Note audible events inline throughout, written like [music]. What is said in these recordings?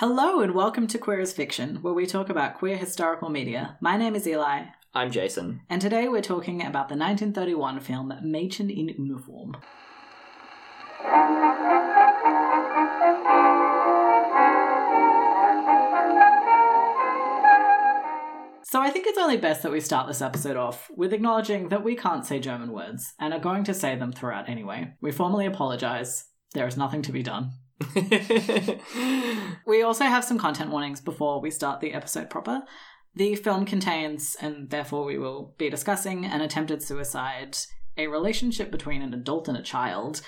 Hello and welcome to Queer as Fiction, where we talk about queer historical media. My name is Eli, I'm Jason. and today we're talking about the 1931 film Mädchen in Uniform. So I think it's only best that we start this episode off with acknowledging that we can't say German words and are going to say them throughout anyway. We formally apologize. There is nothing to be done. [laughs] We also have some content warnings before we start the episode proper. The film contains, and therefore we will be discussing, an attempted suicide, a relationship between an adult and a child,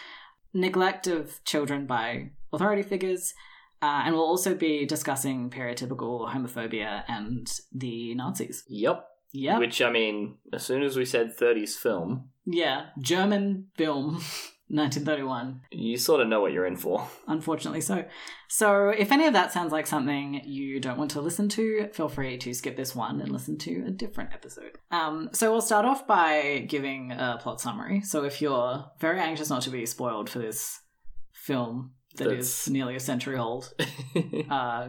neglect of children by authority figures, uh, and we'll also be discussing stereotypical homophobia and the Nazis. yep. Yeah, Which, I mean, as soon as we said 30s film, yeah, German film, [laughs] 1931. you sort of know what you're in for. unfortunately so. So, if any of that sounds like something you don't want to listen to, feel free to skip this one and listen to a different episode. Um, so, we'll start off by giving a plot summary. So, if you're very anxious not to be spoiled for this film that is That's- nearly a century old, [laughs] uh,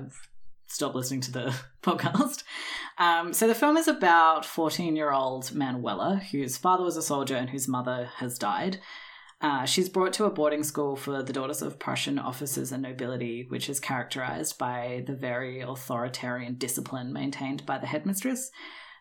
stop listening to the [laughs] podcast. Um, so the film is about 14 year old Manuela, whose father was a soldier and whose mother has died. Uh, she's brought to a boarding school for the daughters of Prussian officers and nobility, which is characterized by the very authoritarian discipline maintained by the headmistress.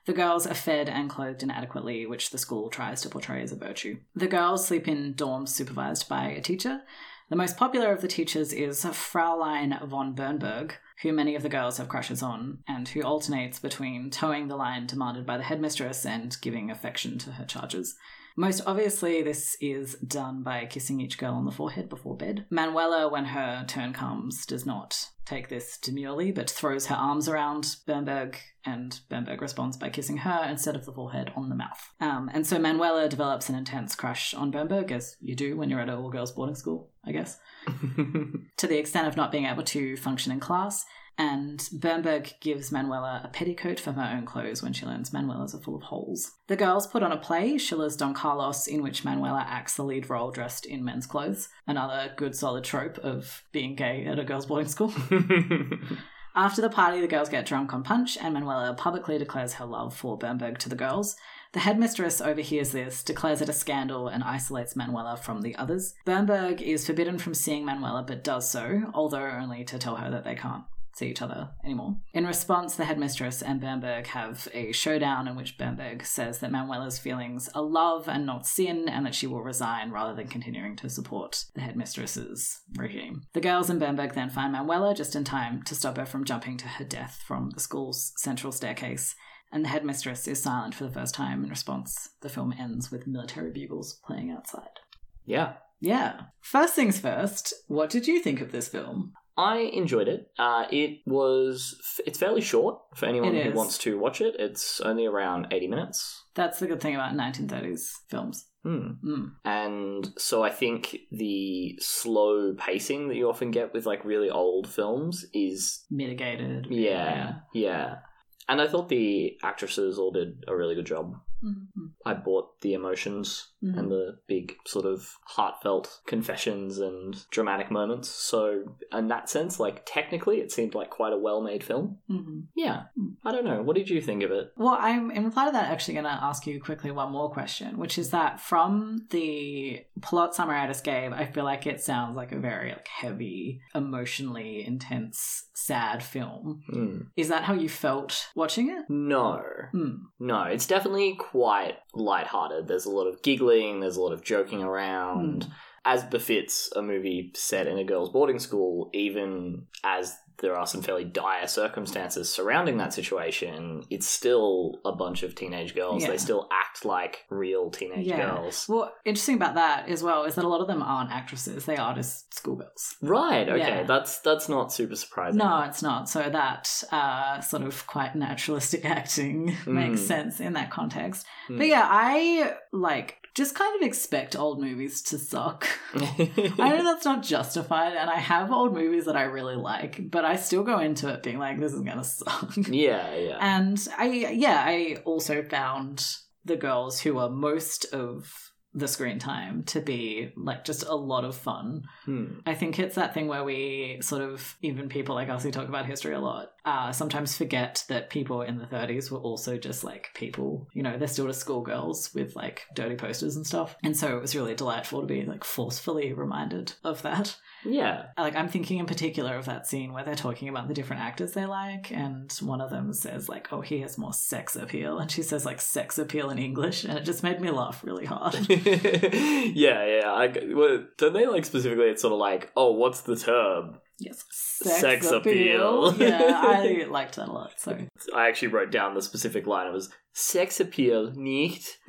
The girls are fed and clothed inadequately, which the school tries to portray as a virtue. The girls sleep in dorms supervised by a teacher. The most popular of the teachers is Fraulein von Bernberg, who many of the girls have crushes on, and who alternates between toeing the line demanded by the headmistress and giving affection to her charges. Most obviously, this is done by kissing each girl on the forehead before bed. Manuela, when her turn comes, does not take this demurely, but throws her arms around Bernberg, and Bernberg responds by kissing her instead of the forehead on the mouth. Um, and so Manuela develops an intense crush on Bernberg, as you do when you're at an all girls boarding school, I guess [laughs] to the extent of not being able to function in class. And Bernberg gives Manuela a petticoat for her own clothes when she learns Manuela's are full of holes. The girls put on a play, Schiller's Don Carlos, in which Manuela acts the lead role dressed in men's clothes. Another good solid trope of being gay at a girls' boarding school. [laughs] After the party, the girls get drunk on punch, and Manuela publicly declares her love for Bernberg to the girls. The headmistress overhears this, declares it a scandal, and isolates Manuela from the others. Bernberg is forbidden from seeing Manuela, but does so, although only to tell her that they can't see each other anymore. In response, the headmistress and Bernberg have a showdown in which Bernberg says that Manuela's feelings are love and not sin, and that she will resign rather than continuing to support the headmistress's regime. The girls and Bernberg then find Manuela just in time to stop her from jumping to her death from the school's central staircase. And the headmistress is silent for the first time in response. The film ends with military bugles playing outside. yeah. Yeah. First things first, what did you think of this film? I enjoyed it. Uh, it was, it's fairly short for anyone It who is. wants to watch it. It's only around 80 minutes. That's the good thing about 1930s films. Hmm. Mm. And so I think the slow pacing that you often get with like really old films is Mitigated. yeah, yeah. And I thought the actresses all did a really good job. Mhm. I bought the emotions Mhm. and the big sort of heartfelt confessions and dramatic moments. So in that sense, like technically it seemed like quite a well made film. Mhm. Yeah. Mm. I don't know. What did you think of it? Well, I'm in reply to that actually going to ask you quickly one more question, which is that from the plot summary I just gave, I feel like it sounds like a very like heavy, emotionally intense, sad film. Hmm. Is that how you felt watching it? No. Hmm. No, it's definitely quite lighthearted. There's a lot of giggling, there's a lot of joking around. Hmm. As befits a movie set in a girls' boarding school, even as there are some fairly dire circumstances surrounding that situation, it's still a bunch of teenage girls. Yeah. They still act like real teenage Yeah. girls. Well, interesting about that as well is that a lot of them aren't actresses; they are just schoolgirls. Right, okay. Yeah. That's that's not super surprising. No, it's not. So that uh, sort of quite naturalistic [laughs] acting makes Mm. sense in that context. Mm. But yeah, I like just kind of expect old movies to suck. [laughs] I know that's not justified, and I have old movies that I really like, but I still go into it being like, this is gonna suck. yeah, yeah. And I, yeah, I also found the girls who are most of the screen time to be like just a lot of fun. Hmm. I think it's that thing where we sort of, even people like us who talk about history a lot, uh, sometimes forget that people in the 30s were also just like people. You know, they're still just schoolgirls with like dirty posters and stuff. And so it was really delightful to be like forcefully reminded of that. Yeah. Like, I'm thinking in particular of that scene where they're talking about the different actors they like, and one of them says, like, oh, he has more sex appeal. And she says, like, sex appeal in English. And it just made me laugh really hard. [laughs] yeah, yeah. I, well, don't they like specifically? It's sort of like, oh, what's the term? Yes. Sex appeal. [laughs] yeah, I liked that a lot. So, I actually wrote down the specific line. It was sex appeal, nicht. [laughs]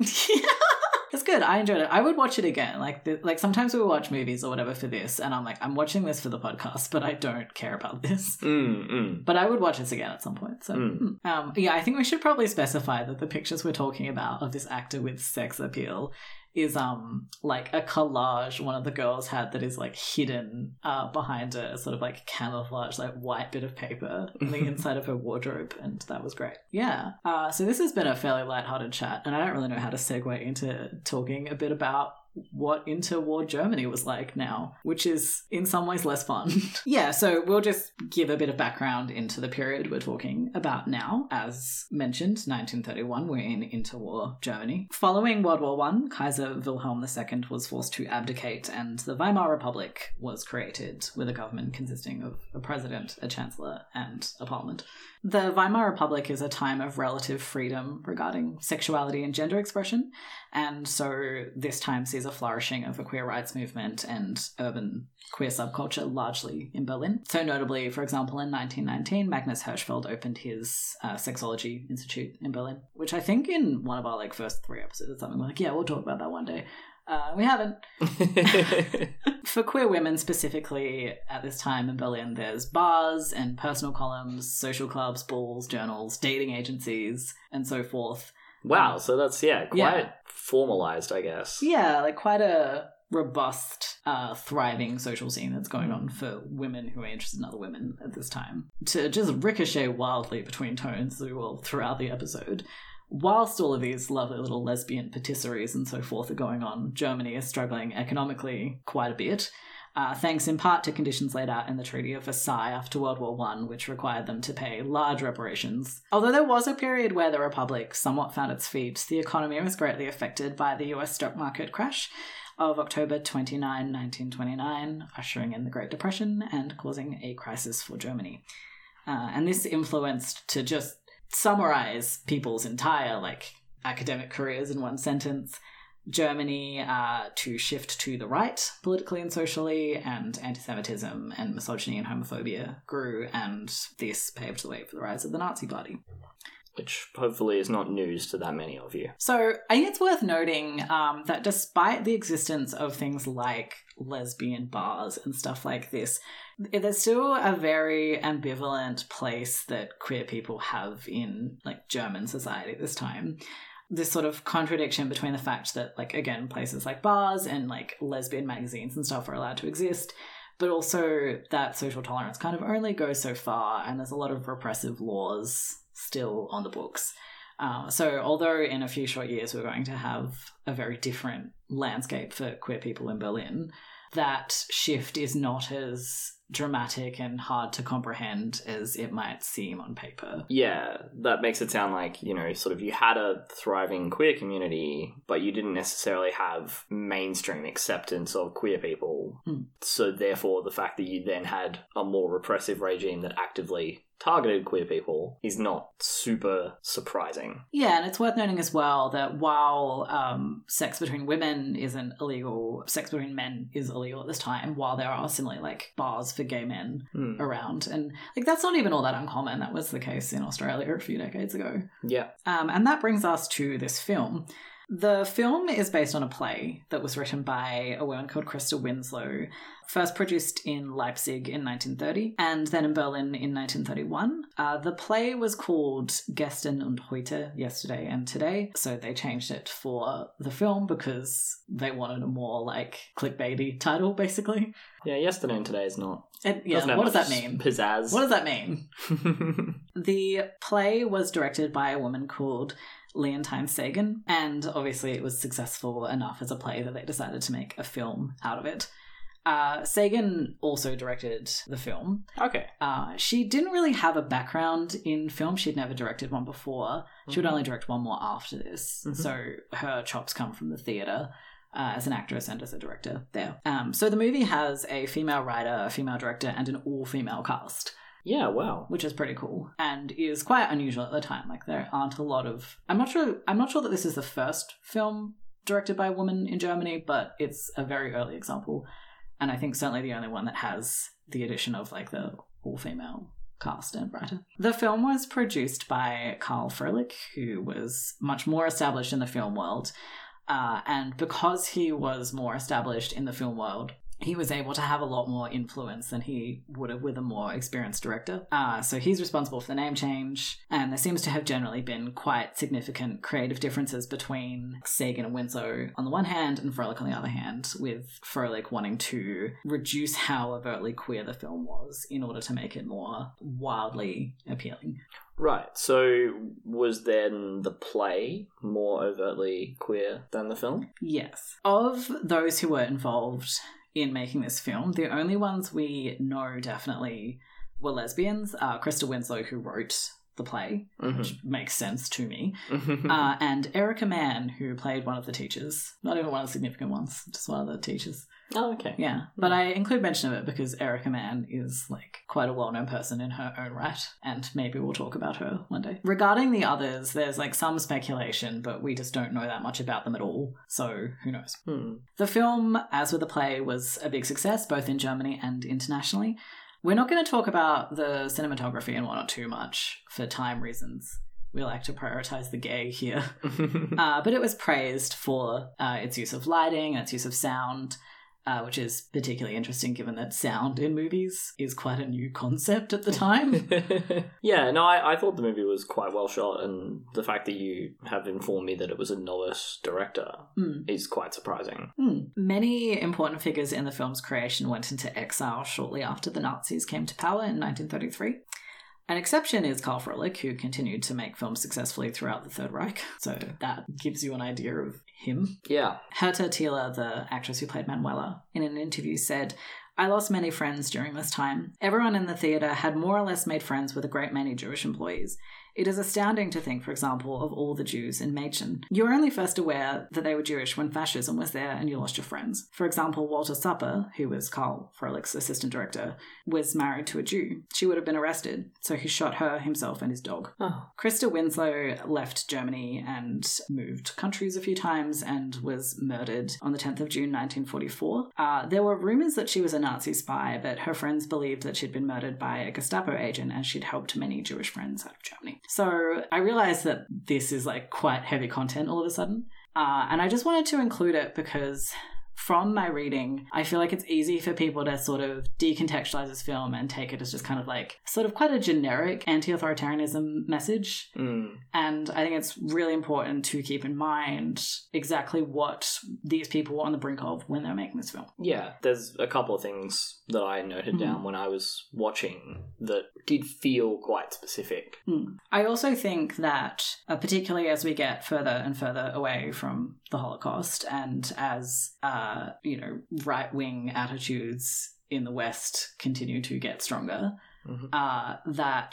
It's good. I enjoyed it. I would watch it again. Like, the, like sometimes we watch movies or whatever for this, and I'm like, I'm watching this for the podcast, but I don't care about this. [laughs] Mm, mm. But I would watch this again at some point. So, Mm. um, yeah, I think we should probably specify that the pictures we're talking about of this actor with sex appeal is um like a collage one of the girls had that is like hidden uh behind a sort of like camouflage like white bit of paper on the [laughs] inside of her wardrobe and that was great. Yeah. Uh so this has been a fairly lighthearted chat and i don't really know how to segue into talking a bit about what interwar Germany was like now, which is in some ways less fun. [laughs] yeah, so we'll just give a bit of background into the period we're talking about now. As mentioned, 1931, we're in interwar Germany. Following World War One, Kaiser Wilhelm II was forced to abdicate, and the Weimar Republic was created with a government consisting of a president, a chancellor, and a parliament. The Weimar Republic is a time of relative freedom regarding sexuality and gender expression, and so this time sees a flourishing of a queer rights movement and urban queer subculture largely in Berlin. So notably, for example, in 1919, Magnus Hirschfeld opened his uh, Sexology Institute in Berlin, which I think in one of our like first three episodes or something, we're like, yeah, we'll talk about that one day. Uh, we haven't. [laughs] For queer women specifically at this time in Berlin, there's bars and personal columns, social clubs, balls, journals, dating agencies, and so forth. wow, so that's, yeah, quite Yeah. Formalized, I guess. Yeah, like quite a robust, uh, thriving social scene that's going on for women who are interested in other women at this time. To just ricochet wildly between tones throughout the episode. Whilst all of these lovely little lesbian patisseries and so forth are going on, Germany is struggling economically quite a bit. Uh, thanks in part to conditions laid out in the Treaty of Versailles after World War One, which required them to pay large reparations. Although there was a period where the Republic somewhat found its feet, the economy was greatly affected by the US stock market crash of October 29, 1929, ushering in the Great Depression and causing a crisis for Germany. Uh, and this influenced, to just summarize people's entire like academic careers in one sentence, Germany uh, to shift to the right politically and socially, and anti Semitism and misogyny and homophobia grew, and this paved the way for the rise of the Nazi Party. Which hopefully is not news to that many of you. So I think it's worth noting um, that despite the existence of things like lesbian bars and stuff like this, there's still a very ambivalent place that queer people have in like German society at this time. This sort of contradiction between the fact that, like, again, places like bars and like lesbian magazines and stuff are allowed to exist, but also that social tolerance kind of only goes so far, and there's a lot of repressive laws still on the books. Uh, so, although in a few short years we're going to have a very different landscape for queer people in Berlin, that shift is not as dramatic and hard to comprehend as it might seem on paper. Yeah, that makes it sound like, you know, sort of you had a thriving queer community, but you didn't necessarily have mainstream acceptance of queer people. Hmm. So, therefore, the fact that you then had a more repressive regime that actively targeted queer people is not super surprising. Yeah, and it's worth noting as well that while um, sex between women isn't illegal, sex between men is illegal at this time, while there are similarly like bars for gay men Hmm. around. And like that's not even all that uncommon. That was the case in Australia a few decades ago. Yeah. Um, and that brings us to this film. The film is based on a play that was written by a woman called Christa Winsloe, first produced in Leipzig in 1930 and then in Berlin in 1931. Uh, the play was called Gestern und Heute, yesterday and today, so they changed it for the film because they wanted a more like clickbaity title, basically. Yeah, yesterday and today is not. And, yeah, what does that mean? Pizzazz. What does that mean? [laughs] The play was directed by a woman called Leontine Sagan, and obviously it was successful enough as a play that they decided to make a film out of it. Uh, Sagan also directed the film. Okay. Uh, she didn't really have a background in film. She'd never directed one before. She would Mhm. only direct one more after this. Mhm. So her chops come from the theatre. Uh, as an actress and as a director there. Um, so the movie has a female writer, a female director, and an all female cast, Yeah, wow. which is pretty cool and is quite unusual at the time. Like there aren't a lot of I'm not sure I'm not sure that this is the first film directed by a woman in Germany, but it's a very early example. And I think certainly the only one that has the addition of like the all female cast and writer. The film was produced by Carl Froelich, who was much more established in the film world. Uh, and because he was more established in the film world, he was able to have a lot more influence than he would have with a more experienced director. Uh, so he's responsible for the name change, and there seems to have generally been quite significant creative differences between Sagan and Winsloe on the one hand, and Froelich on the other hand, with Froelich wanting to reduce how overtly queer the film was in order to make it more wildly appealing. Right. So was then the play more overtly queer than the film? Yes. Of those who were involved in making this film, the only ones we know definitely were lesbians. Uh, Christa Winsloe, who wrote the play, which makes sense to me, Mhm. uh, and Erika Mann, who played one of the teachers. Not even one of the significant ones, just one of the teachers. Oh, okay. Yeah, but I include mention of it because Erika Mann is like quite a well known person in her own right, and maybe we'll talk about her one day. Regarding the others, there's like some speculation, but we just don't know that much about them at all, so who knows. Hmm. The film, as with the play, was a big success both in Germany and internationally. We're not going to talk about the cinematography and whatnot too much for time reasons. We like to prioritize the gay here. [laughs] Uh, but it was praised for uh, its use of lighting, its use of sound, uh, which is particularly interesting given that sound in movies is quite a new concept at the time. [laughs] yeah, no, I, I thought the movie was quite well shot, and the fact that you have informed me that it was a novice director Hmm. is quite surprising. Hmm. Many important figures in the film's creation went into exile shortly after the Nazis came to power in 1933. An exception is Carl Froelich, who continued to make films successfully throughout the Third Reich, so that gives you an idea of him. Yeah. Hertha Thiele, the actress who played Manuela, in an interview said, I lost many friends during this time. Everyone in the theatre had more or less made friends with a great many Jewish employees. It is astounding to think, for example, of all the Jews in Mädchen. You were only first aware that they were Jewish when fascism was there and you lost your friends. For example, Walter Supper, who was Carl Froelich's assistant director, was married to a Jew. She would have been arrested, so he shot her, himself, and his dog. Oh. Christa Winsloe left Germany and moved countries a few times and was murdered on the 10th of June 1944. Uh, there were rumors that she was a Nazi spy, but her friends believed that she'd been murdered by a Gestapo agent and she'd helped many Jewish friends out of Germany. So I realized that this is like quite heavy content all of a sudden. Uh, and I just wanted to include it because from my reading, I feel like it's easy for people to sort of decontextualize this film and take it as just kind of like sort of quite a generic anti authoritarianism message. Mm. And I think it's really important to keep in mind exactly what these people were on the brink of when they were making this film. Yeah, there's a couple of things that I noted Mhm. down when I was watching that did feel quite specific. Hmm. I also think that, uh, particularly as we get further and further away from the Holocaust, and as uh, you know, right wing attitudes in the West continue to get stronger, Mhm. uh, that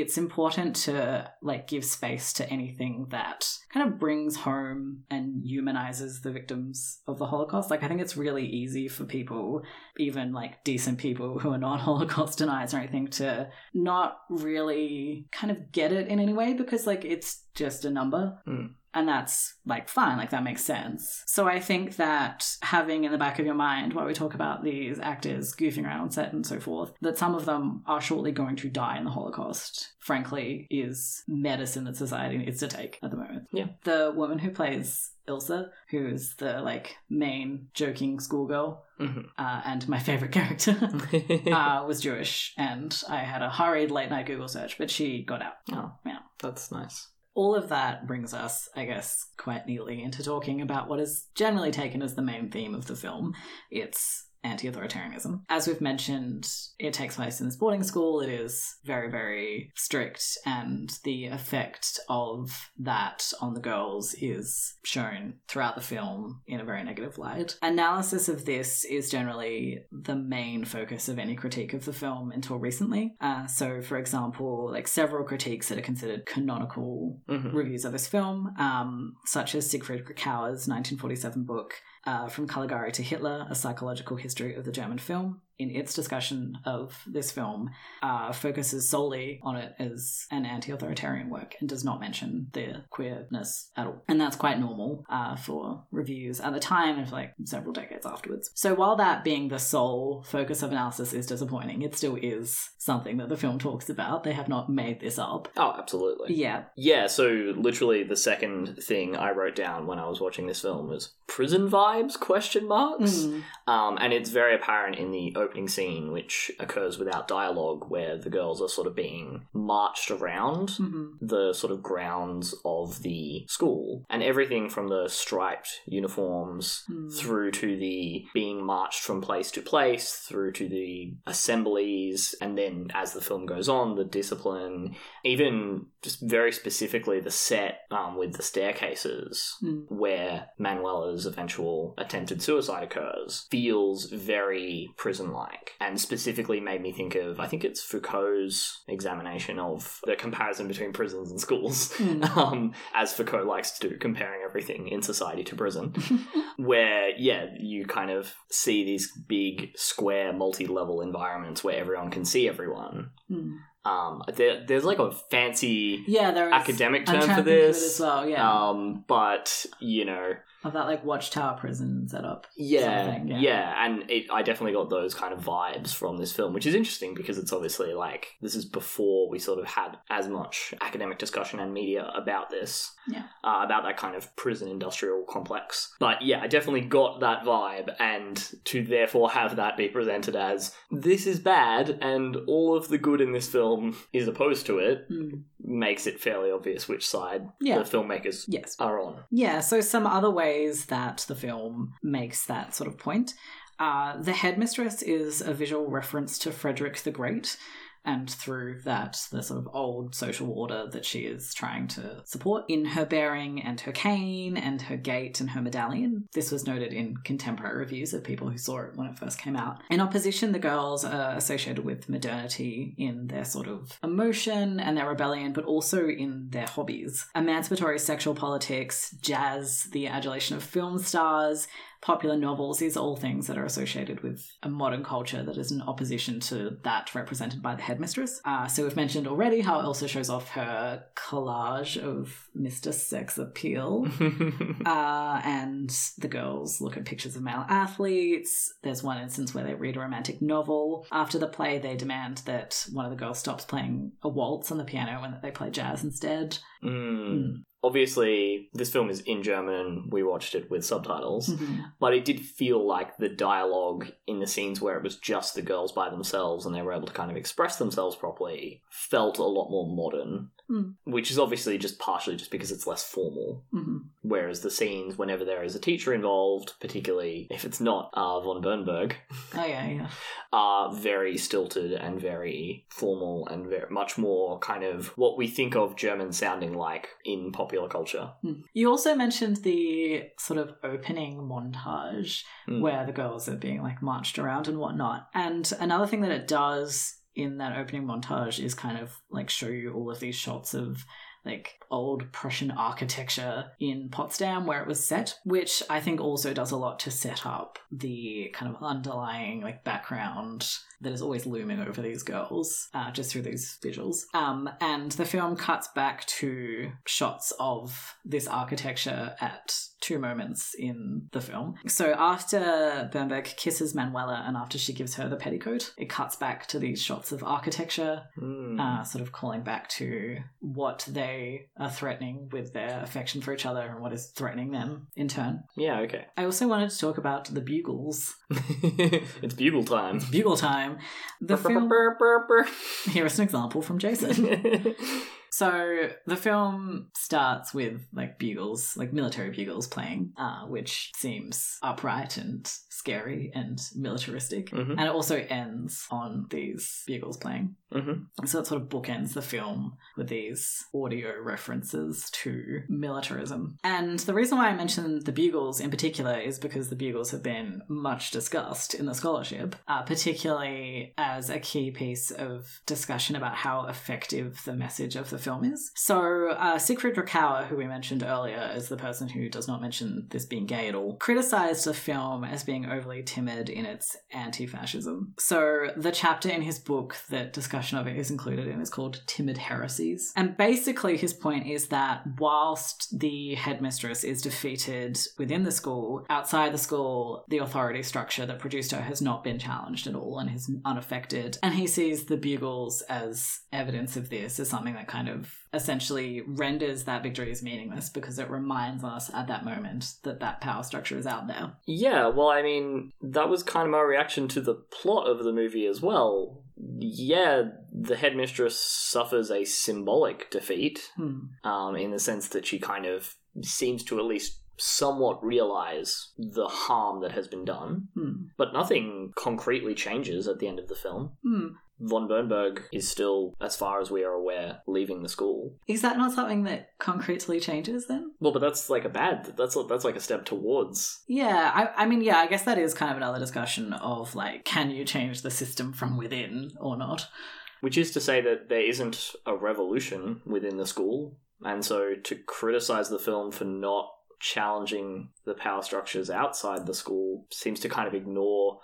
it's important to like give space to anything that kind of brings home and humanizes the victims of the Holocaust. Like I think it's really easy for people, even like decent people who are not [laughs] Holocaust deniers or anything, to not really kind of get it in any way because like it's just a number. Mm. And that's like fine, like that makes sense. So I think that having in the back of your mind while we talk about these actors goofing around on set and so forth, that some of them are shortly going to die in the Holocaust, frankly, is medicine that society needs to take at the moment. Yeah. The woman who plays Ilsa, who's the like main joking schoolgirl, Mhm. uh, and my favorite character. [laughs] uh, was Jewish, and I had a hurried late night Google search, but she got out. oh, Yeah. that's nice. All of that brings us, I guess, quite neatly into talking about what is generally taken as the main theme of the film. It's anti authoritarianism. As we've mentioned, it takes place in this boarding school. It is very, very strict, and the effect of that on the girls is shown throughout the film in a very negative light. Analysis of this is generally the main focus of any critique of the film until recently. Uh, so, for example, like several critiques that are considered canonical Mhm. reviews of this film, um, such as Siegfried Kracauer's 1947 book, uh, From Caligari to Hitler, A Psychological History of the German Film. In its discussion of this film, uh, focuses solely on it as an anti authoritarian work and does not mention the queerness at all. And that's quite normal uh, for reviews at the time and for like several decades afterwards. So while that being the sole focus of analysis is disappointing, it still is something that the film talks about. They have not made this up. Oh, absolutely. Yeah, Yeah, so literally the second thing I wrote down when I was watching this film was prison vibes question marks. Mm. Um, and it's very apparent in the opening scene, which occurs without dialogue, where the girls are sort of being marched around Mhm. the sort of grounds of the school. And everything from the striped uniforms Mm. through to the being marched from place to place, through to the assemblies, and then as the film goes on, the discipline, even just very specifically the set um, with the staircases Mm. where Manuela's eventual attempted suicide occurs feels very prison like and specifically made me think of I think it's Foucault's examination of the comparison between prisons and schools Mm. [laughs] um, as Foucault likes to do comparing everything in society to prison [laughs] where yeah you kind of see these big square multi-level environments where everyone can see everyone Mm. um, there, there's like a fancy Yeah, there is academic term for to think of it this as well. Yeah, um, but you know, of that like Watchtower prison setup. yeah, yeah, yeah. and it, I definitely got those kind of vibes from this film, which is interesting because it's obviously like this is before we sort of had as much academic discussion and media about this, Yeah. uh, about that kind of prison industrial complex. But yeah, I definitely got that vibe, and to therefore have that be presented as this is bad and all of the good in this film is opposed to it Mm. makes it fairly obvious which side Yeah. the filmmakers Yes. are on. Yeah, so some other ways that the film makes that sort of point. Uh, the headmistress is a visual reference to Frederick the Great, and through that, the sort of old social order that she is trying to support in her bearing and her cane and her gait and her medallion. This was noted in contemporary reviews of people who saw it when it first came out. In opposition, the girls are associated with modernity in their sort of emotion and their rebellion, but also in their hobbies. Emancipatory sexual politics, jazz, the adulation of film stars, popular novels, these are all things that are associated with a modern culture that is in opposition to that represented by the headmistress. Uh, so we've mentioned already how it also shows off her collage of Mr. Sex Appeal. [laughs] Uh, and the girls look at pictures of male athletes. There's one instance where they read a romantic novel. After the play, they demand that one of the girls stops playing a waltz on the piano and that they play jazz instead. Mm. Obviously, this film is in German. We watched it with subtitles, Mhm. but it did feel like the dialogue in the scenes where it was just the girls by themselves and they were able to kind of express themselves properly felt a lot more modern. Mm. Which is obviously just partially just because it's less formal. Mhm. Whereas the scenes, whenever there is a teacher involved, particularly if it's not uh, von Bernberg, Oh, yeah, yeah. [laughs] are very stilted and very formal and very much more kind of what we think of German sounding like in popular culture. Hmm. You also mentioned the sort of opening montage Mm. where the girls are being like marched around and whatnot. And another thing that it does in that opening montage is kind of like show you all of these shots of like old Prussian architecture in Potsdam where it was set, which I think also does a lot to set up the kind of underlying like background that is always looming over these girls uh, just through these visuals. Um, and the film cuts back to shots of this architecture at two moments in the film. So after Bernberg kisses Manuela and after she gives her the petticoat, it cuts back to these shots of architecture Mm. uh, sort of calling back to what they are threatening with their affection for each other and what is threatening them in turn. yeah, okay. I also wanted to talk about the bugles. [laughs] it's bugle time. Bugle time. The film. Here is an example from Jason. [laughs] So the film starts with like bugles, like military bugles playing, uh, which seems upright and scary and militaristic. Mhm. And it also ends on these bugles playing. Mm-hmm. So it sort of bookends the film with these audio references to militarism. And the reason why I mentioned the bugles in particular is because the bugles have been much discussed in the scholarship, uh, particularly as a key piece of discussion about how effective the message of the film is. So uh, Siegfried Kracauer, who we mentioned earlier as the person who does not mention this being gay at all, criticized the film as being overly timid in its anti-fascism. So the chapter in his book that discussion of it is included in is called Timid Heresies. And basically his point is that whilst the headmistress is defeated within the school, outside the school, the authority structure that produced her has not been challenged at all and is unaffected. And he sees the bugles as evidence of this, as something that kind of essentially renders that victory as meaningless because it reminds us at that moment that that power structure is out there. Yeah, well, I mean, that was kind of my reaction to the plot of the movie as well. Yeah, the headmistress suffers a symbolic defeat, Hmm. um, in the sense that she kind of seems to at least somewhat realize the harm that has been done, Hmm. but nothing concretely changes at the end of the film. Hmm. Von Bernberg is still, as far as we are aware, leaving the school. Is that not something that concretely changes then? Well, but that's like a bad. That's that's like a step towards. Yeah, I, I mean, yeah, I guess that is kind of another discussion of like, can you change the system from within or not? Which is to say that there isn't a revolution within the school, and so to criticize the film for not challenging the power structures outside the school seems to kind of ignore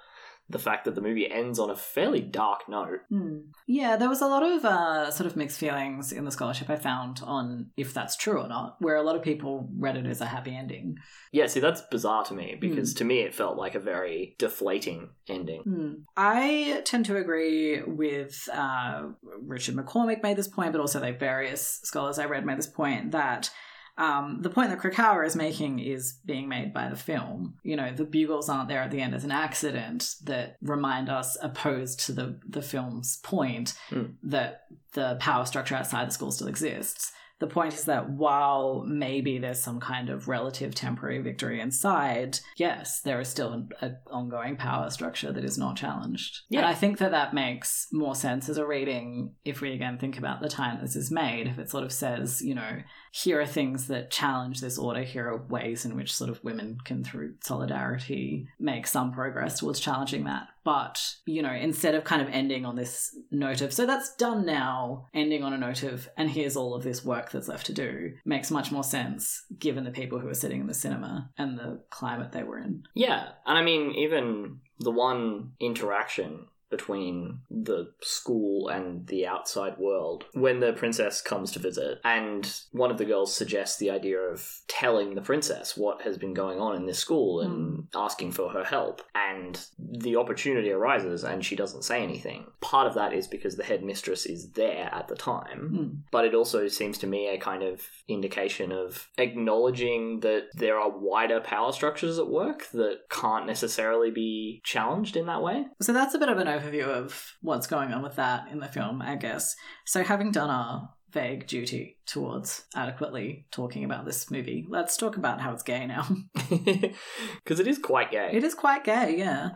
the fact that the movie ends on a fairly dark note. Hmm. Yeah, there was a lot of uh, sort of mixed feelings in the scholarship I found on if that's true or not, where a lot of people read it as a happy ending. Yeah, see, that's bizarre to me because to me it felt like a very deflating ending. Hmm. I tend to agree with uh, Richard McCormick made this point, but also like various scholars I read made this point that um, the point that Kracauer is making is being made by the film. You know, the bugles aren't there at the end as an accident that remind us, opposed to the the film's point, Hmm. that the power structure outside the school still exists. The point is that while maybe there's some kind of relative temporary victory inside, yes, there is still an ongoing power structure that is not challenged. Yeah. And I think that that makes more sense as a reading if we again think about the time this is made. If it sort of says, you know, here are things that challenge this order, here are ways in which sort of women can, through solidarity, make some progress towards challenging that. But, you know, instead of kind of ending on this note of, so that's done now, ending on a note of, and here's all of this work that's left to do, makes much more sense given the people who are sitting in the cinema and the climate they were in. Yeah, and I mean, even the one interaction between the school and the outside world when the princess comes to visit. And one of the girls suggests the idea of telling the princess what has been going on in this school and asking for her help. And the opportunity arises and she doesn't say anything. Part of that is because the headmistress is there at the time. Hmm. but it also seems to me a kind of indication of acknowledging that there are wider power structures at work that can't necessarily be challenged in that way. So that's a bit of an overview of what's going on with that in the film, I guess. So having done our vague duty towards adequately talking about this movie, let's talk about how it's gay now. [laughs] [laughs] Because it is quite gay. It is quite gay, yeah.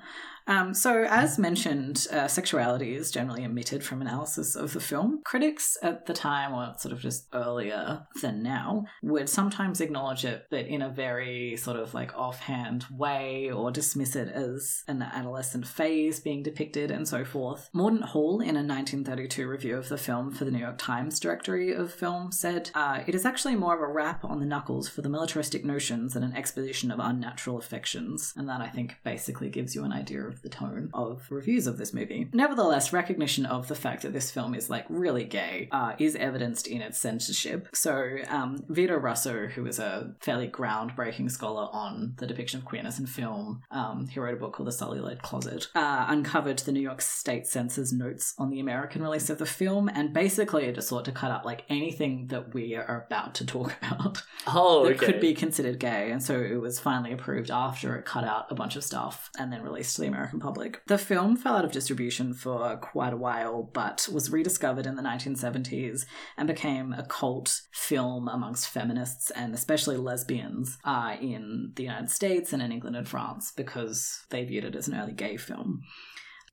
Um, so, as mentioned, uh, sexuality is generally omitted from analysis of the film. Critics at the time, or sort of just earlier than now, would sometimes acknowledge it, but in a very sort of like offhand way, or dismiss it as an adolescent phase being depicted and so forth. Mordaunt Hall, in a 1932 review of the film for the New York Times Directory of Film, said, uh, It is actually more of a rap on the knuckles for the militaristic notions than an exposition of unnatural affections. And that, I think, basically gives you an idea of the tone of reviews of this movie. Nevertheless, recognition of the fact that this film is like really gay uh, is evidenced in its censorship. So, um, Vito Russo, who is a fairly groundbreaking scholar on the depiction of queerness in film, um, he wrote a book called The Celluloid Closet, uh, uncovered the New York State Censor's notes on the American release of the film, and basically it just sought to cut out like anything that we are about to talk [laughs] about oh, that okay. could be considered gay. And so it was finally approved after it cut out a bunch of stuff and then released to the American American public. The film fell out of distribution for quite a while, but was rediscovered in the 1970s and became a cult film amongst feminists and especially lesbians uh, in the United States and in England and France because they viewed it as an early gay film.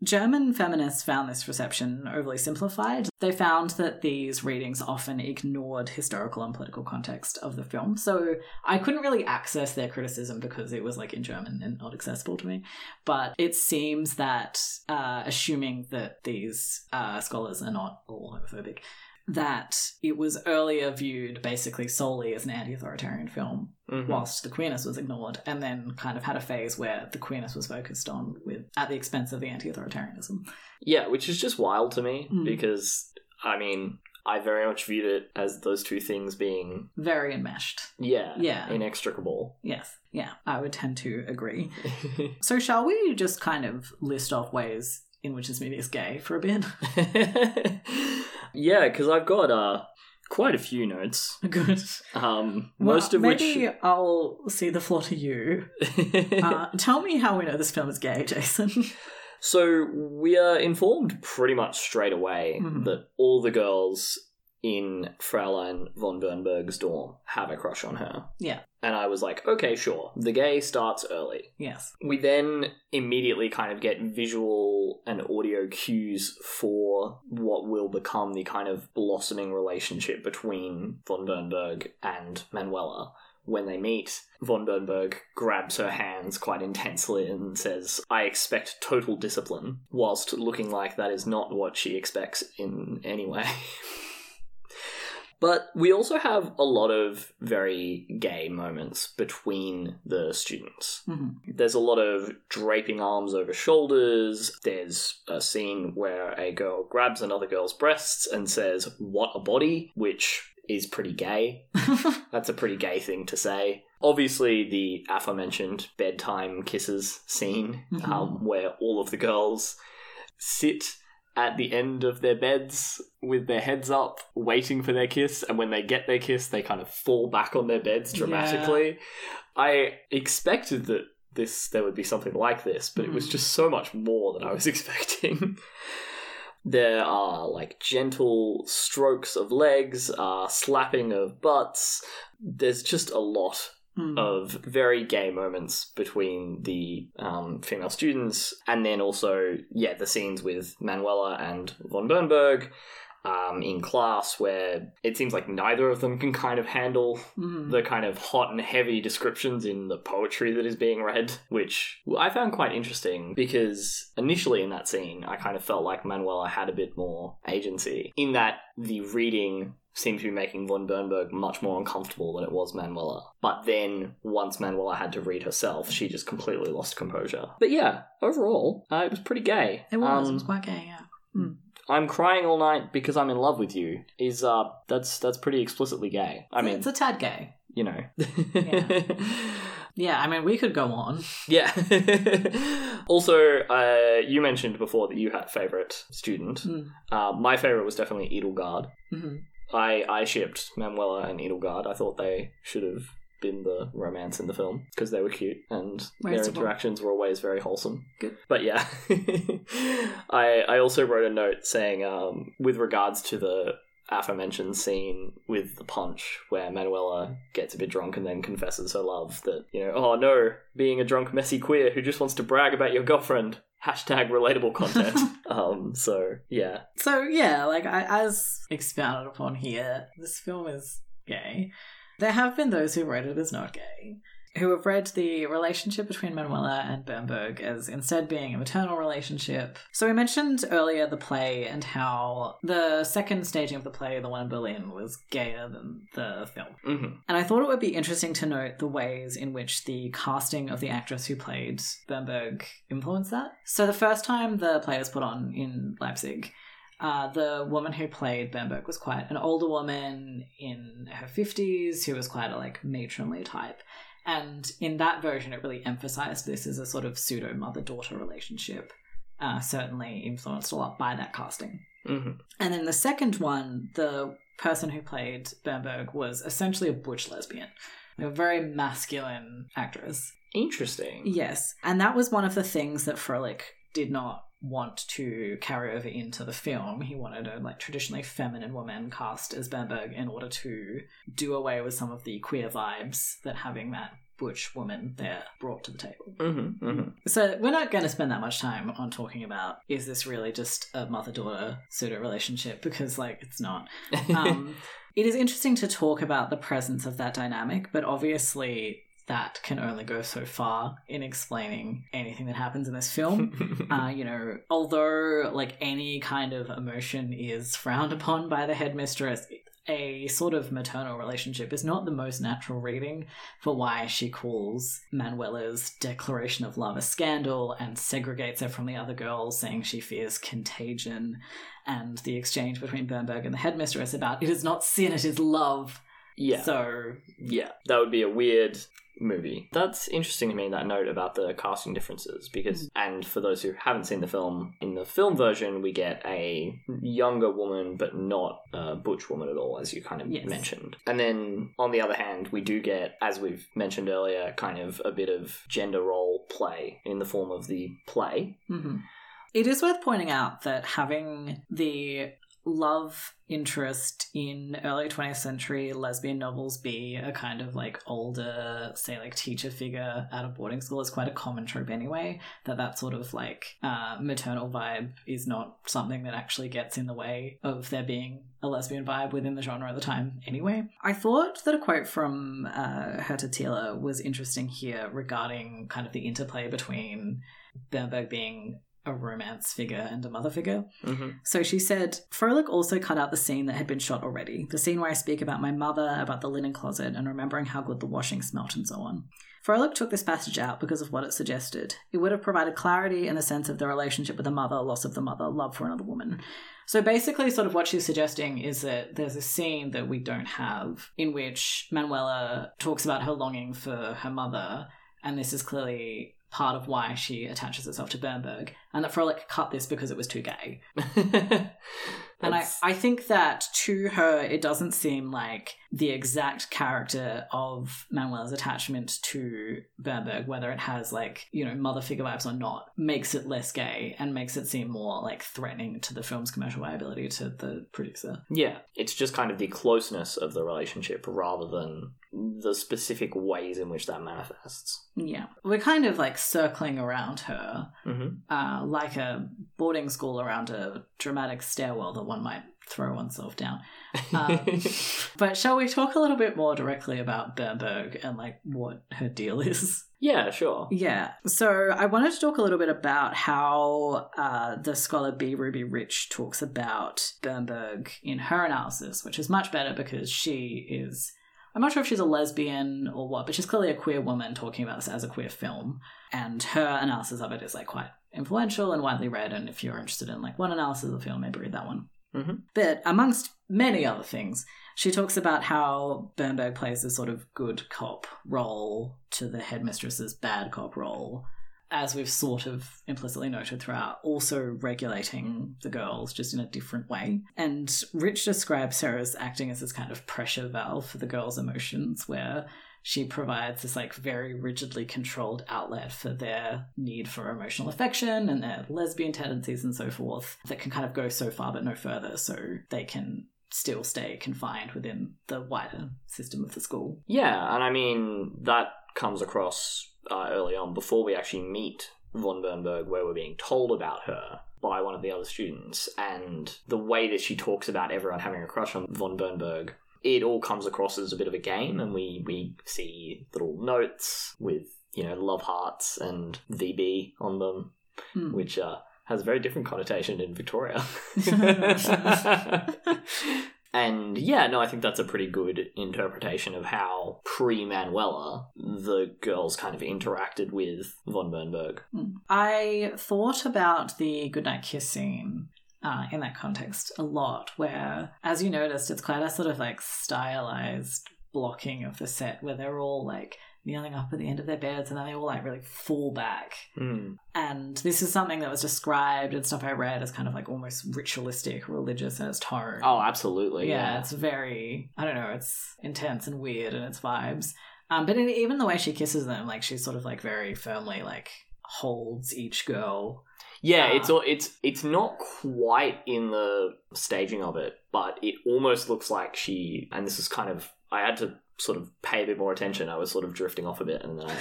German feminists found this reception overly simplified. They found that these readings often ignored historical and political context of the film. So I couldn't really access their criticism because it was like in German and not accessible to me. But it seems that, uh, assuming that these uh, scholars are not all homophobic, that it was earlier viewed basically solely as an anti authoritarian film, Mhm. whilst the queerness was ignored, and then kind of had a phase where the queerness was focused on with at the expense of the anti authoritarianism. Yeah, which is just wild to me Mm. because, I mean, I very much viewed it as those two things being, Very enmeshed. yeah, Yeah. inextricable. Yes. Yeah, I would tend to agree. [laughs] So, shall we just kind of list off ways in which this movie is gay for a bit? [laughs] [laughs] yeah, because I've got uh, quite a few notes, Good. um, Well, most of maybe which. I'll see the floor to you. [laughs] Uh, tell me how we know this film is gay, Jason. So we are informed pretty much straight away Mhm. that all the girls in Fraulein von Bernberg's dorm have a crush on her. Yeah. And I was like, okay, sure. The gay starts early. yes. We then immediately kind of get visual and audio cues for what will become the kind of blossoming relationship between von Bernberg and Manuela. When they meet, von Bernberg grabs her hands quite intensely and says, I expect total discipline, whilst looking like that is not what she expects in any way. [laughs] But we also have a lot of very gay moments between the students. hmm There's a lot of draping arms over shoulders. There's a scene where a girl grabs another girl's breasts and says, What a body, which is pretty gay. [laughs] That's a pretty gay thing to say. Obviously, the aforementioned bedtime kisses scene, Mhm. um, where all of the girls sit at the end of their beds with their heads up, waiting for their kiss, and when they get their kiss, they kind of fall back on their beds dramatically. I expected that this there would be something like this, but it was Mhm. just so much more than I was [laughs] expecting. There are like gentle strokes of legs, uh, slapping of butts. There's just a lot Mm. of very gay moments between the um, female students, and then also, yeah, the scenes with Manuela and von Bernberg um, in class, where it seems like neither of them can kind of handle Mm. the kind of hot and heavy descriptions in the poetry that is being read, which I found quite interesting because initially in that scene, I kind of felt like Manuela had a bit more agency in that the reading seemed to be making von Bernberg much more uncomfortable than it was Manuela. But then once Manuela had to read herself, she just completely lost composure. But yeah, overall, uh, it was pretty gay. It was. Um, it was quite gay, yeah. I'm crying all night because I'm in love with you. Is uh, that's that's pretty explicitly gay. I mean, it's a tad gay. you know. [laughs] Yeah. Yeah, I mean, we could go on. [laughs] Yeah. [laughs] also, uh, you mentioned before that you had a favorite student. Mm. Uh, my favorite was definitely Edelgard. hmm I I shipped Manuela and Edelgard. I thought they should have been the romance in the film because they were cute and their interactions were always very wholesome. Good. But yeah, [laughs] I I also wrote a note saying um, with regards to the aforementioned scene with the punch where Manuela gets a bit drunk and then confesses her love that you know oh no being a drunk messy queer who just wants to brag about your girlfriend hashtag relatable content. [laughs] Um so yeah. So yeah, like I, as expounded upon here, this film is gay. There have been those who read it as not gay, who have read the relationship between Manuela and Bernberg as instead being a maternal relationship. So we mentioned earlier the play and how the second staging of the play, the one in Berlin, was gayer than the film. hmm And I thought it would be interesting to note the ways in which the casting of the actress who played Bernberg influenced that. So the first time the play was put on in Leipzig, uh, the woman who played Bernberg was quite an older woman in her 50s who was quite a like matronly type. And in that version, it really emphasized this as a sort of pseudo mother daughter relationship. Uh, certainly influenced a lot by that casting. hmm And then the second one, the person who played Bernberg was essentially a butch lesbian, a very masculine actress. Interesting. Yes. And that was one of the things that Froelich did not want to carry over into the film. He wanted a like traditionally feminine woman cast as Bernberg in order to do away with some of the queer vibes that having that butch woman there brought to the table. Mm-hmm, mm-hmm. So we're not going to spend that much time on talking about is this really just a mother-daughter pseudo relationship because like it's not. [laughs] Um, it is interesting to talk about the presence of that dynamic, but obviously that can only go so far in explaining anything that happens in this film. [laughs] uh, you know, although like any kind of emotion is frowned upon by the headmistress, a sort of maternal relationship is not the most natural reading for why she calls Manuela's declaration of love a scandal and segregates her from the other girls, saying she fears contagion. And the exchange between Bernberg and the headmistress about it is not sin, it is love. yeah. So Yeah, that would be a weird movie. That's interesting to me, that note about the casting differences, because, and for those who haven't seen the film, in the film version, we get a younger woman, but not a butch woman at all, as you kind of Yes. mentioned. And then, on the other hand, we do get, as we've mentioned earlier, kind of a bit of gender role play in the form of the play. hmm It is worth pointing out that having the love interest in early 20th century lesbian novels be a kind of like older say like teacher figure at a boarding school? Is quite a common trope anyway that that sort of like uh, maternal vibe is not something that actually gets in the way of there being a lesbian vibe within the genre at the time anyway. I thought that a quote from uh, Hertha Thiele was interesting here regarding kind of the interplay between Bernberg being a romance figure and a mother figure. Mm-hmm. So she said, Froelich also cut out the scene that had been shot already, the scene where I speak about my mother, about the linen closet, and remembering how good the washing smelt and so on. Froelich took this passage out because of what it suggested. It would have provided clarity in the sense of the relationship with the mother, loss of the mother, love for another woman. So basically, sort of what she's suggesting is that there's a scene that we don't have in which Manuela talks about her longing for her mother, and this is clearly part of why she attaches herself to Bernberg, and that Froelich cut this because it was too gay. [laughs] And I, I think that to her, it doesn't seem like the exact character of Manuela's attachment to Bernberg, whether it has like, you know, mother figure vibes or not, makes it less gay and makes it seem more like threatening to the film's commercial viability to the producer. Yeah, it's just kind of the closeness of the relationship rather than the specific ways in which that manifests. Yeah. We're kind of like circling around her, Mm-hmm. uh, like a boarding school around a dramatic stairwell that one might throw oneself down. Um, [laughs] But shall we talk a little bit more directly about Bernberg and like what her deal is? yeah, sure. Yeah. So I wanted to talk a little bit about how uh, the scholar B. Ruby Rich talks about Bernberg in her analysis, which is much better because she is. I'm not sure if she's a lesbian or what, but she's clearly a queer woman talking about this as a queer film. And her analysis of it is like quite influential and widely read. And if you're interested in like one analysis of the film, maybe read that one. Mhm. But amongst many other things, she talks about how Bernberg plays this sort of good cop role to the headmistress's bad cop role, as we've sort of implicitly noted throughout, also regulating the girls just in a different way. And Rich describes her as acting as this kind of pressure valve for the girls' emotions, where she provides this like very rigidly controlled outlet for their need for emotional affection and their lesbian tendencies and so forth that can kind of go so far but no further so they can still stay confined within the wider system of the school. Yeah, and I mean, that comes across uh, early on before we actually meet von Bernberg, where we're being told about her by one of the other students, and the way that she talks about everyone having a crush on von Bernberg. It all comes across as a bit of a game, and we, we see little notes with, you know, love hearts and VB on them, Hmm. which uh, has a very different connotation in Victoria. [laughs] [laughs] and yeah, no, I think that's a pretty good interpretation of how pre Manuela the girls kind of interacted with von Bernberg. Hmm. I thought about the goodnight kiss scene uh, in that context a lot, where, as you noticed, it's quite a sort of like stylized blocking of the set where they're all like kneeling up at the end of their beds and then they all like really fall back. Mm. And this is something that was described and stuff I read as kind of like almost ritualistic, religious in its tone. Oh, absolutely. yeah, Yeah. it's very, I don't know, it's intense and weird in its vibes. Um, but in, even the way she kisses them, like she's sort of like very firmly like holds each girl. Yeah, Ah. it's all it's it's not quite in the staging of it, but it almost looks like she. And this is kind of I had to sort of pay a bit more attention. I was sort of drifting off a bit, and then I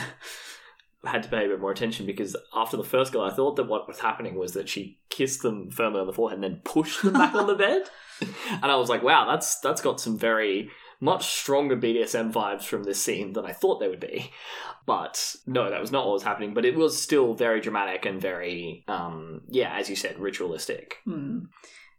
[laughs] had to pay a bit more attention because after the first girl, I thought that what was happening was that she kissed them firmly on the forehead and then pushed them back on the bed, [laughs] and I was like, wow, that's that's got some very much stronger BDSM vibes from this scene than I thought they would be. But no, that was not what was happening. But it was still very dramatic and very, um, yeah, as you said, ritualistic. Hmm.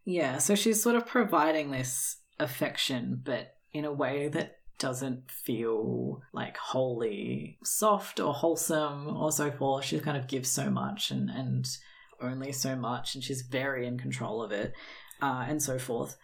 Yeah, so she's sort of providing this affection, but in a way that doesn't feel like wholly soft or wholesome or so forth. She kind of gives so much and, and only so much, and she's very in control of it, uh, and so forth.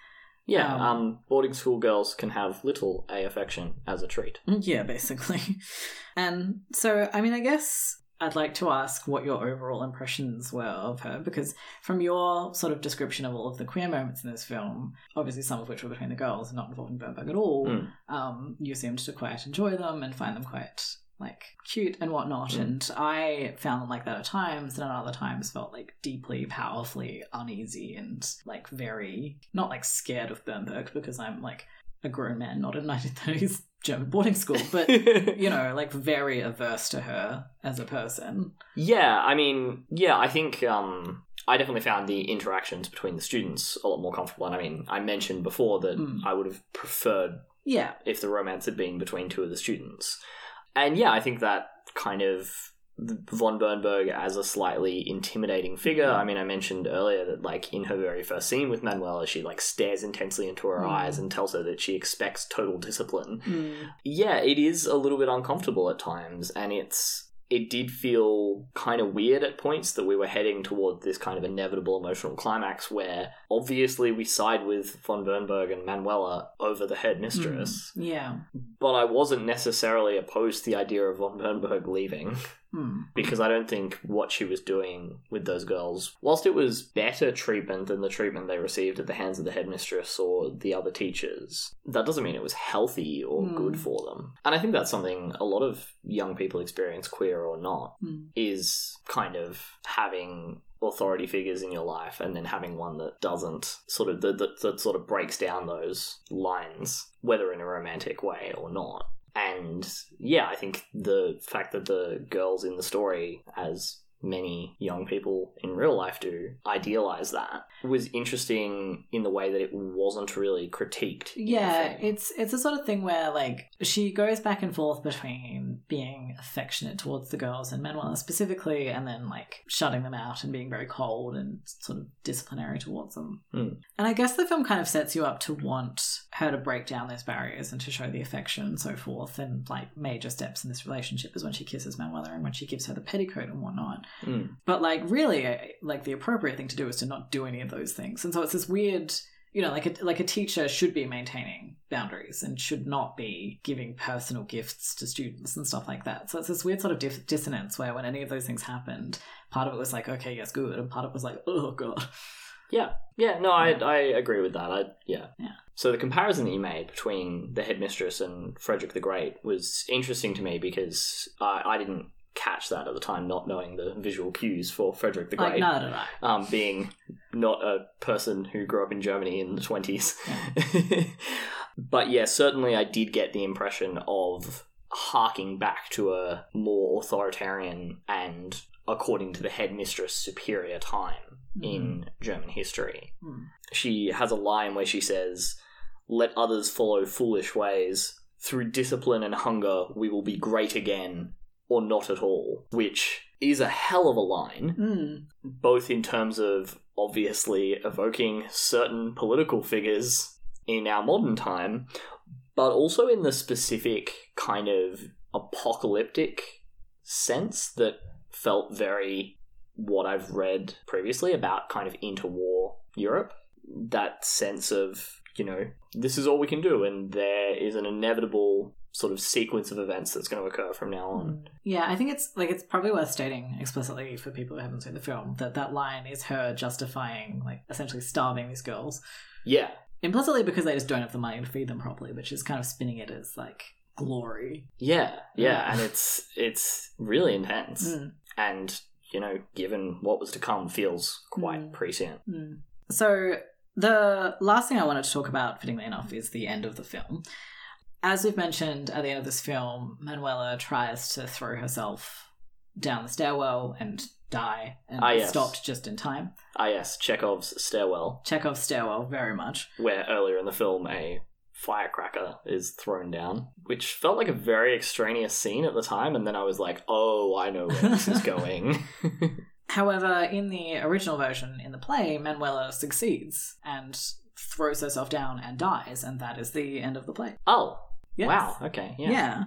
Yeah, Um, um, boarding school girls can have little a affection as a treat. Yeah, basically. [laughs] And so, I mean, I guess I'd like to ask what your overall impressions were of her, because from your sort of description of all of the queer moments in this film, obviously some of which were between the girls and not involving Bernberg at all, Mm. um, you seemed to quite enjoy them and find them quite like cute and whatnot. Mm. And I found them like that at times, and at other times felt like deeply, powerfully uneasy and like very not like scared of Bernberg because I'm like a grown man, not [laughs] in 1930s German boarding school, but [laughs] you know, like very averse to her as a person. Yeah, I mean, yeah, I think um, I definitely found the interactions between the students a lot more comfortable. And I mean, I mentioned before that Mm. I would have preferred Yeah. if the romance had been between two of the students. And yeah, I think that kind of von Bernberg as a slightly intimidating figure. I mean, I mentioned earlier that like in her very first scene with Manuela, she like stares intensely into her Mm. eyes and tells her that she expects total discipline. Mm. Yeah, it is a little bit uncomfortable at times, and it's it did feel kind of weird at points that we were heading toward this kind of inevitable emotional climax where obviously we side with von Bernberg and Manuela over the headmistress, Yeah. but I wasn't necessarily opposed to the idea of von Bernberg leaving [laughs] Hmm. because I don't think what she was doing with those girls, whilst it was better treatment than the treatment they received at the hands of the headmistress or the other teachers, that doesn't mean it was healthy or Hmm. good for them. And I think that's something a lot of young people experience, queer or not, Hmm. is kind of having authority figures in your life and then having one that doesn't sort of that, that, that sort of breaks down those lines whether in a romantic way or not and yeah i think the fact that the girls in the story as many young people in real life do idealize that was interesting in the way that it wasn't really critiqued Yeah, it's it's a sort of thing where like she goes back and forth between being affectionate towards the girls and Manuela specifically, and then like shutting them out and being very cold and sort of disciplinary towards them. Hmm. And I guess the film kind of sets you up to want her to break down those barriers and to show the affection and so forth. And like major steps in this relationship is when she kisses Manuela and when she gives her the petticoat and whatnot. Mm. But like really, like the appropriate thing to do is to not do any of those things. And so it's this weird, you know, like a, like a teacher should be maintaining boundaries and should not be giving personal gifts to students and stuff like that. So it's this weird sort of dif- dissonance where when any of those things happened, part of it was like, okay, yes, good, and part of it was like, oh god. Yeah, yeah, no, I Yeah. I agree with that. I yeah. Yeah. So the comparison that you made between the headmistress and Frederick the Great was interesting to me because I, I didn't catch that at the time, not knowing the visual cues for Frederick the Like Great. neither did I. Um, being not a person who grew up in Germany in the twenties, [laughs] but yeah, certainly I did get the impression of harking back to a more authoritarian and, according to the headmistress, superior time in German history. Mm. She has a line where she says, Let others follow foolish ways. Through discipline and hunger, we will be great again, or not at all. Which is a hell of a line, Mm. both in terms of obviously evoking certain political figures in our modern time, but also in the specific kind of apocalyptic sense that felt very what I've read previously about kind of interwar Europe. That sense of, you know, this is all we can do, and there is an inevitable sort of sequence of events that's going to occur from now on. Yeah, I think it's like it's probably worth stating explicitly for people who haven't seen the film that that line is her justifying like essentially starving these girls Yeah, implicitly because they just don't have the money to feed them properly, but she's kind of spinning it as like glory. Yeah, yeah, Yeah. and it's it's really intense, Mm, and you know, given what was to come, feels quite Mm. prescient. mm. So the last thing I wanted to talk about, fittingly enough, is the end of the film. As we've mentioned at the end of this film, Manuela tries to throw herself down the stairwell and die, and Ah, yes. stopped just in time. Ah, yes, Chekhov's stairwell, Chekhov's stairwell, very much. where earlier in the film a firecracker is thrown down, which felt like a very extraneous scene at the time, and then I was like, oh, I know where this is [laughs] going. [laughs] However, in the original version in the play, Manuela succeeds and throws herself down and dies, and that is the end of the play. oh, Yes. wow, okay, yeah. Yeah.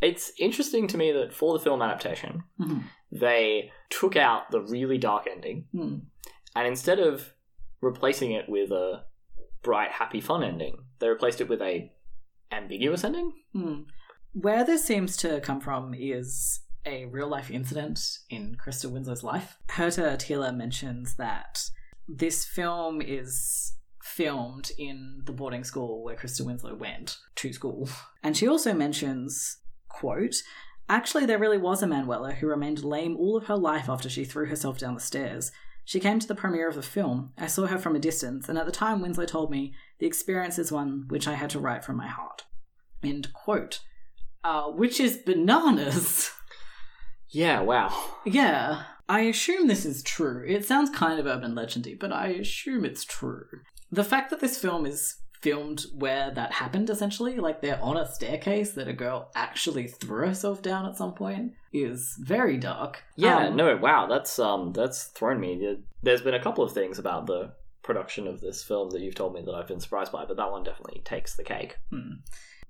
It's interesting to me that for the film adaptation, Mhm. they took out the really dark ending, Hmm. and instead of replacing it with a bright, happy, fun ending, they replaced it with a ambiguous ending. Hmm. Where this seems to come from is a real life incident in Christa Winsloe's life. Hertha Thiele mentions that this film is filmed in the boarding school where Christa Winsloe went to school. And she also mentions, quote, Actually, there really was a Manuela who remained lame all of her life after she threw herself down the stairs. She came to the premiere of the film. I saw her from a distance, and at the time, Winsloe told me, the experience is one which I had to write from my heart. End quote. Uh, which is bananas. Yeah, wow. yeah, I assume this is true. It sounds kind of urban legendy, but I assume it's true. The fact that this film is filmed where that happened, essentially, like they're on a staircase that a girl actually threw herself down at some point, is very dark. Yeah, Um, no, wow, that's um, that's thrown me. There's been a couple of things about the production of this film that you've told me that I've been surprised by, but that one definitely takes the cake. Hmm.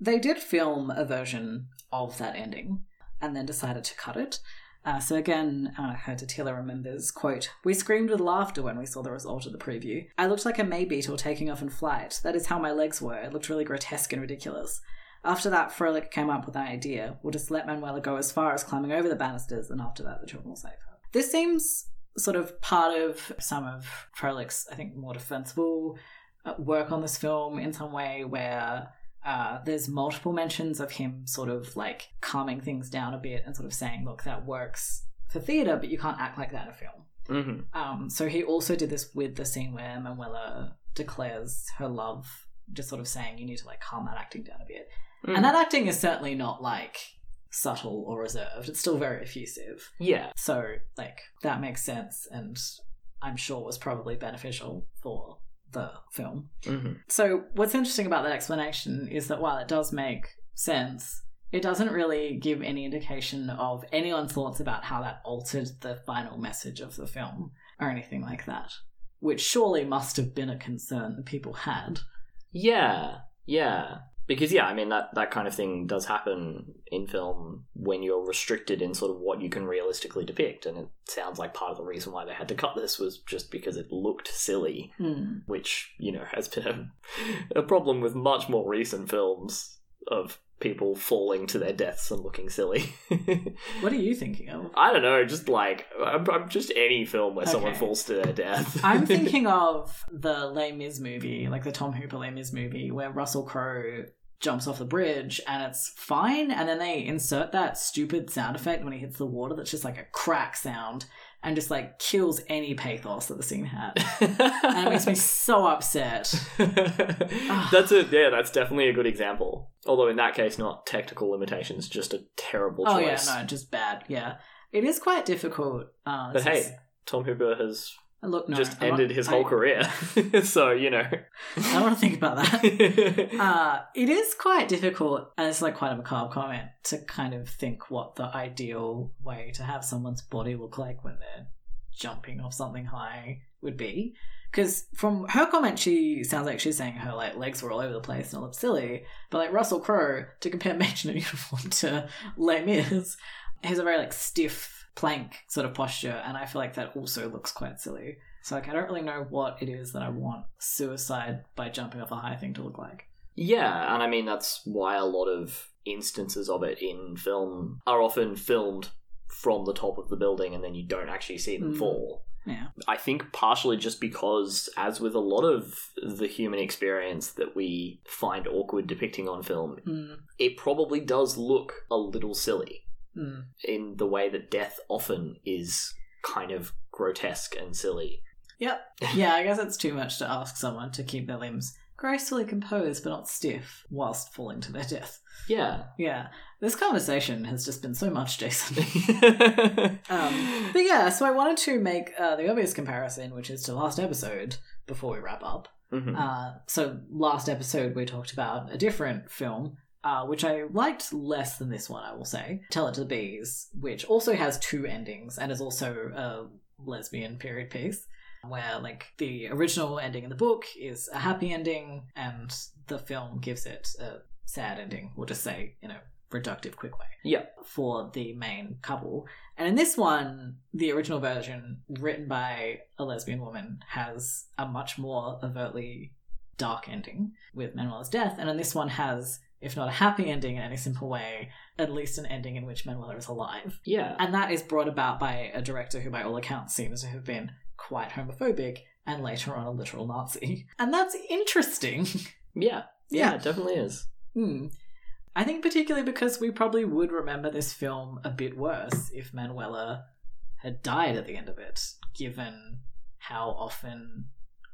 They did film a version of that ending and then decided to cut it. Uh, so again, uh, Hertha Thiele remembers, quote, We screamed with laughter when we saw the result of the preview. I looked like a May beetle taking off in flight. That is how my legs were. It looked really grotesque and ridiculous. After that, Froelich came up with an idea. We'll just let Manuela go as far as climbing over the banisters, and after that, the children will save her. This seems sort of part of some of Froelich's, I think, more defensible uh, work on this film in some way where uh, there's multiple mentions of him sort of like calming things down a bit and sort of saying, look, that works for theatre, but you can't act like that in a film. Mm-hmm. Um, so he also did this with the scene where Manuela declares her love, just sort of saying, you need to like calm that acting down a bit. Mm. And that acting is certainly not like subtle or reserved, it's still very effusive. yeah, So, like, that makes sense and I'm sure was probably beneficial for the film. mm-hmm. So, what's interesting about that explanation is that while it does make sense, it doesn't really give any indication of anyone's thoughts about how that altered the final message of the film or anything like that, which surely must have been a concern that people had. yeah, yeah. Because yeah, I mean that that kind of thing does happen in film when you're restricted in sort of what you can realistically depict, and it sounds like part of the reason why they had to cut this was just because it looked silly. Hmm. which you know has been a, a problem with much more recent films of people falling to their deaths and looking silly. [laughs] What are you thinking of? I don't know, just like I'm, I'm just any film where someone falls to their death. [laughs] I'm [laughs] thinking of the Les Mis movie, like the Tom Hooper Les Mis movie, where Russell Crowe jumps off the bridge and it's fine, and then they insert that stupid sound effect when he hits the water that's just like a crack sound and just like kills any pathos that the scene had. [laughs] And it makes me so upset. [laughs] that's a yeah, that's definitely a good example. Although in that case, not technical limitations, just a terrible Oh yeah, choice. no, just bad. Yeah, it is quite difficult. Uh, But hey, is- Tom Hooper has look, no, just ended his I- whole career, [laughs] so you know. I don't want to think about that. [laughs] uh, it is quite difficult, and it's like quite a macabre comment to kind of think what the ideal way to have someone's body look like when they're jumping off something high would be. Because from her comment, she sounds like she's saying her like legs were all over the place and it looked silly. But like Russell Crowe, to compare in a Uniform to Les Mis, has a very like stiff plank sort of posture, and I feel like that also looks quite silly. So like I don't really know what it is that I want suicide by jumping off a high thing to look like. Yeah, and I mean that's why a lot of instances of it in film are often filmed from the top of the building and then you don't actually see them Mm. fall. Yeah. I think partially just because, as with a lot of the human experience that we find awkward depicting on film, Mm. it probably does look a little silly Mm. in the way that death often is kind of grotesque and silly. Yep. [laughs] Yeah, I guess it's too much to ask someone to keep their limbs gracefully composed but not stiff whilst falling to their death. Yeah. Yeah. This conversation has just been so much, Jason. [laughs] Um, but yeah, so I wanted to make uh, the obvious comparison, which is to last episode before we wrap up. Mhm. Uh, so last episode we talked about a different film, uh, which I liked less than this one, I will say. Tell It to the Bees, which also has two endings and is also a lesbian period piece. Where like the original ending in the book is a happy ending, and the film gives it a sad ending. We'll just say in a reductive, quick way yeah. for the main couple. And in this one, the original version, written by a lesbian woman, has a much more overtly dark ending with Manuela's death. And in this one has, if not a happy ending in any simple way, at least an ending in which Manuela is alive. Yeah. And that is brought about by a director who, by all accounts, seems to have been quite homophobic and later on a literal Nazi. [laughs] And that's interesting. [laughs] Yeah. Yeah, it definitely is. Hmm. I think particularly because we probably would remember this film a bit worse if Manuela had died at the end of it, given how often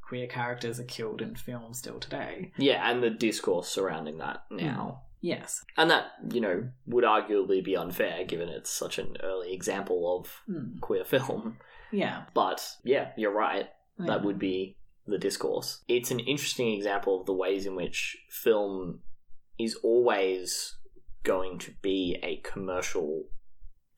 queer characters are killed in film still today. Yeah, and the discourse surrounding that now. Yes. And that, you know, would arguably be unfair given it's such an early example of Hmm. queer film. Yeah. But yeah, you're right. Yeah. That would be the discourse. It's an interesting example of the ways in which film is always going to be a commercial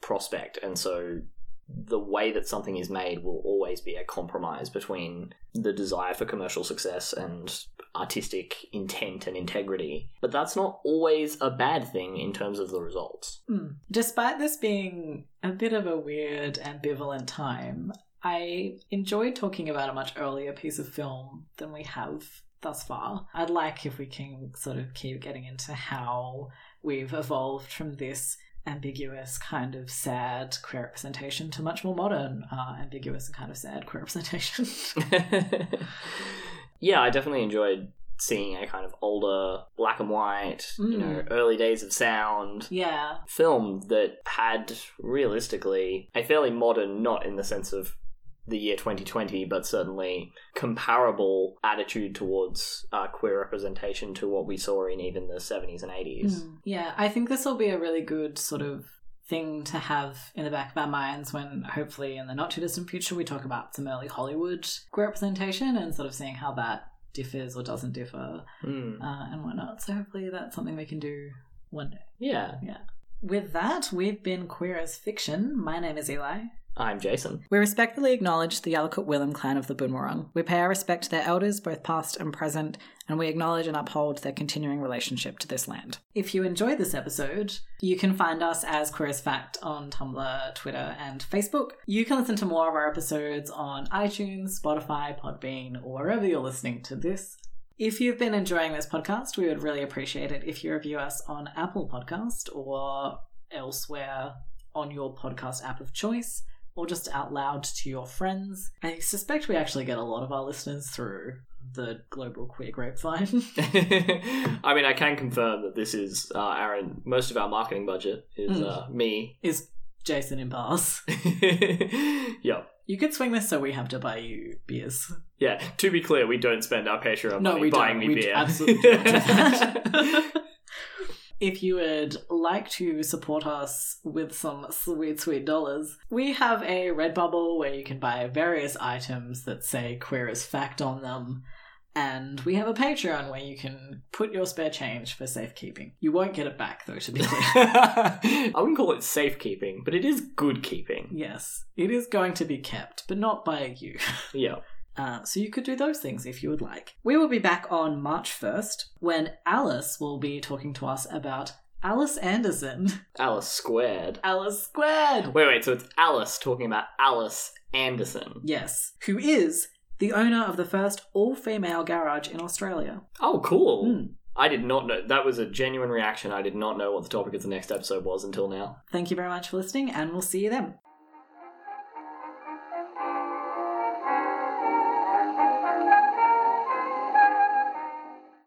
prospect. And so the way that something is made will always be a compromise between the desire for commercial success and artistic intent and integrity. But that's not always a bad thing in terms of the results. Hmm. Despite this being a bit of a weird, ambivalent time, I enjoyed talking about a much earlier piece of film than we have thus far. I'd like if we can sort of keep getting into how we've evolved from this ambiguous, kind of sad queer representation to much more modern, uh, ambiguous and kind of sad queer [laughs] representation. [laughs] yeah, I definitely enjoyed seeing a kind of older black and white, you know, early days of sound yeah. film that had realistically a fairly modern, not in the sense of the year 2020, but certainly comparable attitude towards uh, queer representation to what we saw in even the 70s and 80s. Mm. Yeah, I think this will be a really good sort of thing to have in the back of our minds when hopefully in the not too distant future we talk about some early Hollywood queer representation and sort of seeing how that differs or doesn't differ Mm. uh, and whatnot. So hopefully that's something we can do one day. Yeah. Yeah, With that, we've been Queer as Fiction. My name is Eli. I'm Jason. We respectfully acknowledge the Yalukit Willam clan of the Boonwurrung. We pay our respect to their elders, both past and present, and we acknowledge and uphold their continuing relationship to this land. If you enjoyed this episode, you can find us as Queer as Fact on Tumblr, Twitter, and Facebook. You can listen to more of our episodes on iTunes, Spotify, Podbean, or wherever you're listening to this. If you've been enjoying this podcast, we would really appreciate it if you review us on Apple Podcast or elsewhere on your podcast app of choice or just out loud to your friends. I suspect we actually get a lot of our listeners through the global queer grapevine. [laughs] [laughs] I mean, I can confirm that this is uh, Aaron. Most of our marketing budget is Mm. uh, me. is Jason in bars. [laughs] yeah. You could swing this so we have to buy you beers. Yeah, to be clear, we don't spend our Patreon No, money we buying don't. me We beer. absolutely don't do that. [laughs] If you would like to support us with some sweet, sweet dollars, we have a Redbubble where you can buy various items that say queer as fact on them. And we have a Patreon where you can put your spare change for safekeeping. You won't get it back, though, to be clear. [laughs] I wouldn't call it safekeeping, but it is good keeping. yes, it is going to be kept, but not by you. [laughs] Yeah. Uh, so you could do those things if you would like. We will be back on March 1st when Alice will be talking to us about Alice Anderson. Alice squared. Alice Squared! Wait, wait, so it's Alice talking about Alice Anderson. Yes, who is the owner of the first all female garage in Australia. Oh, cool. Hmm. I did not know. That was a genuine reaction. I did not know what the topic of the next episode was until now. Thank you very much for listening, and we'll see you then.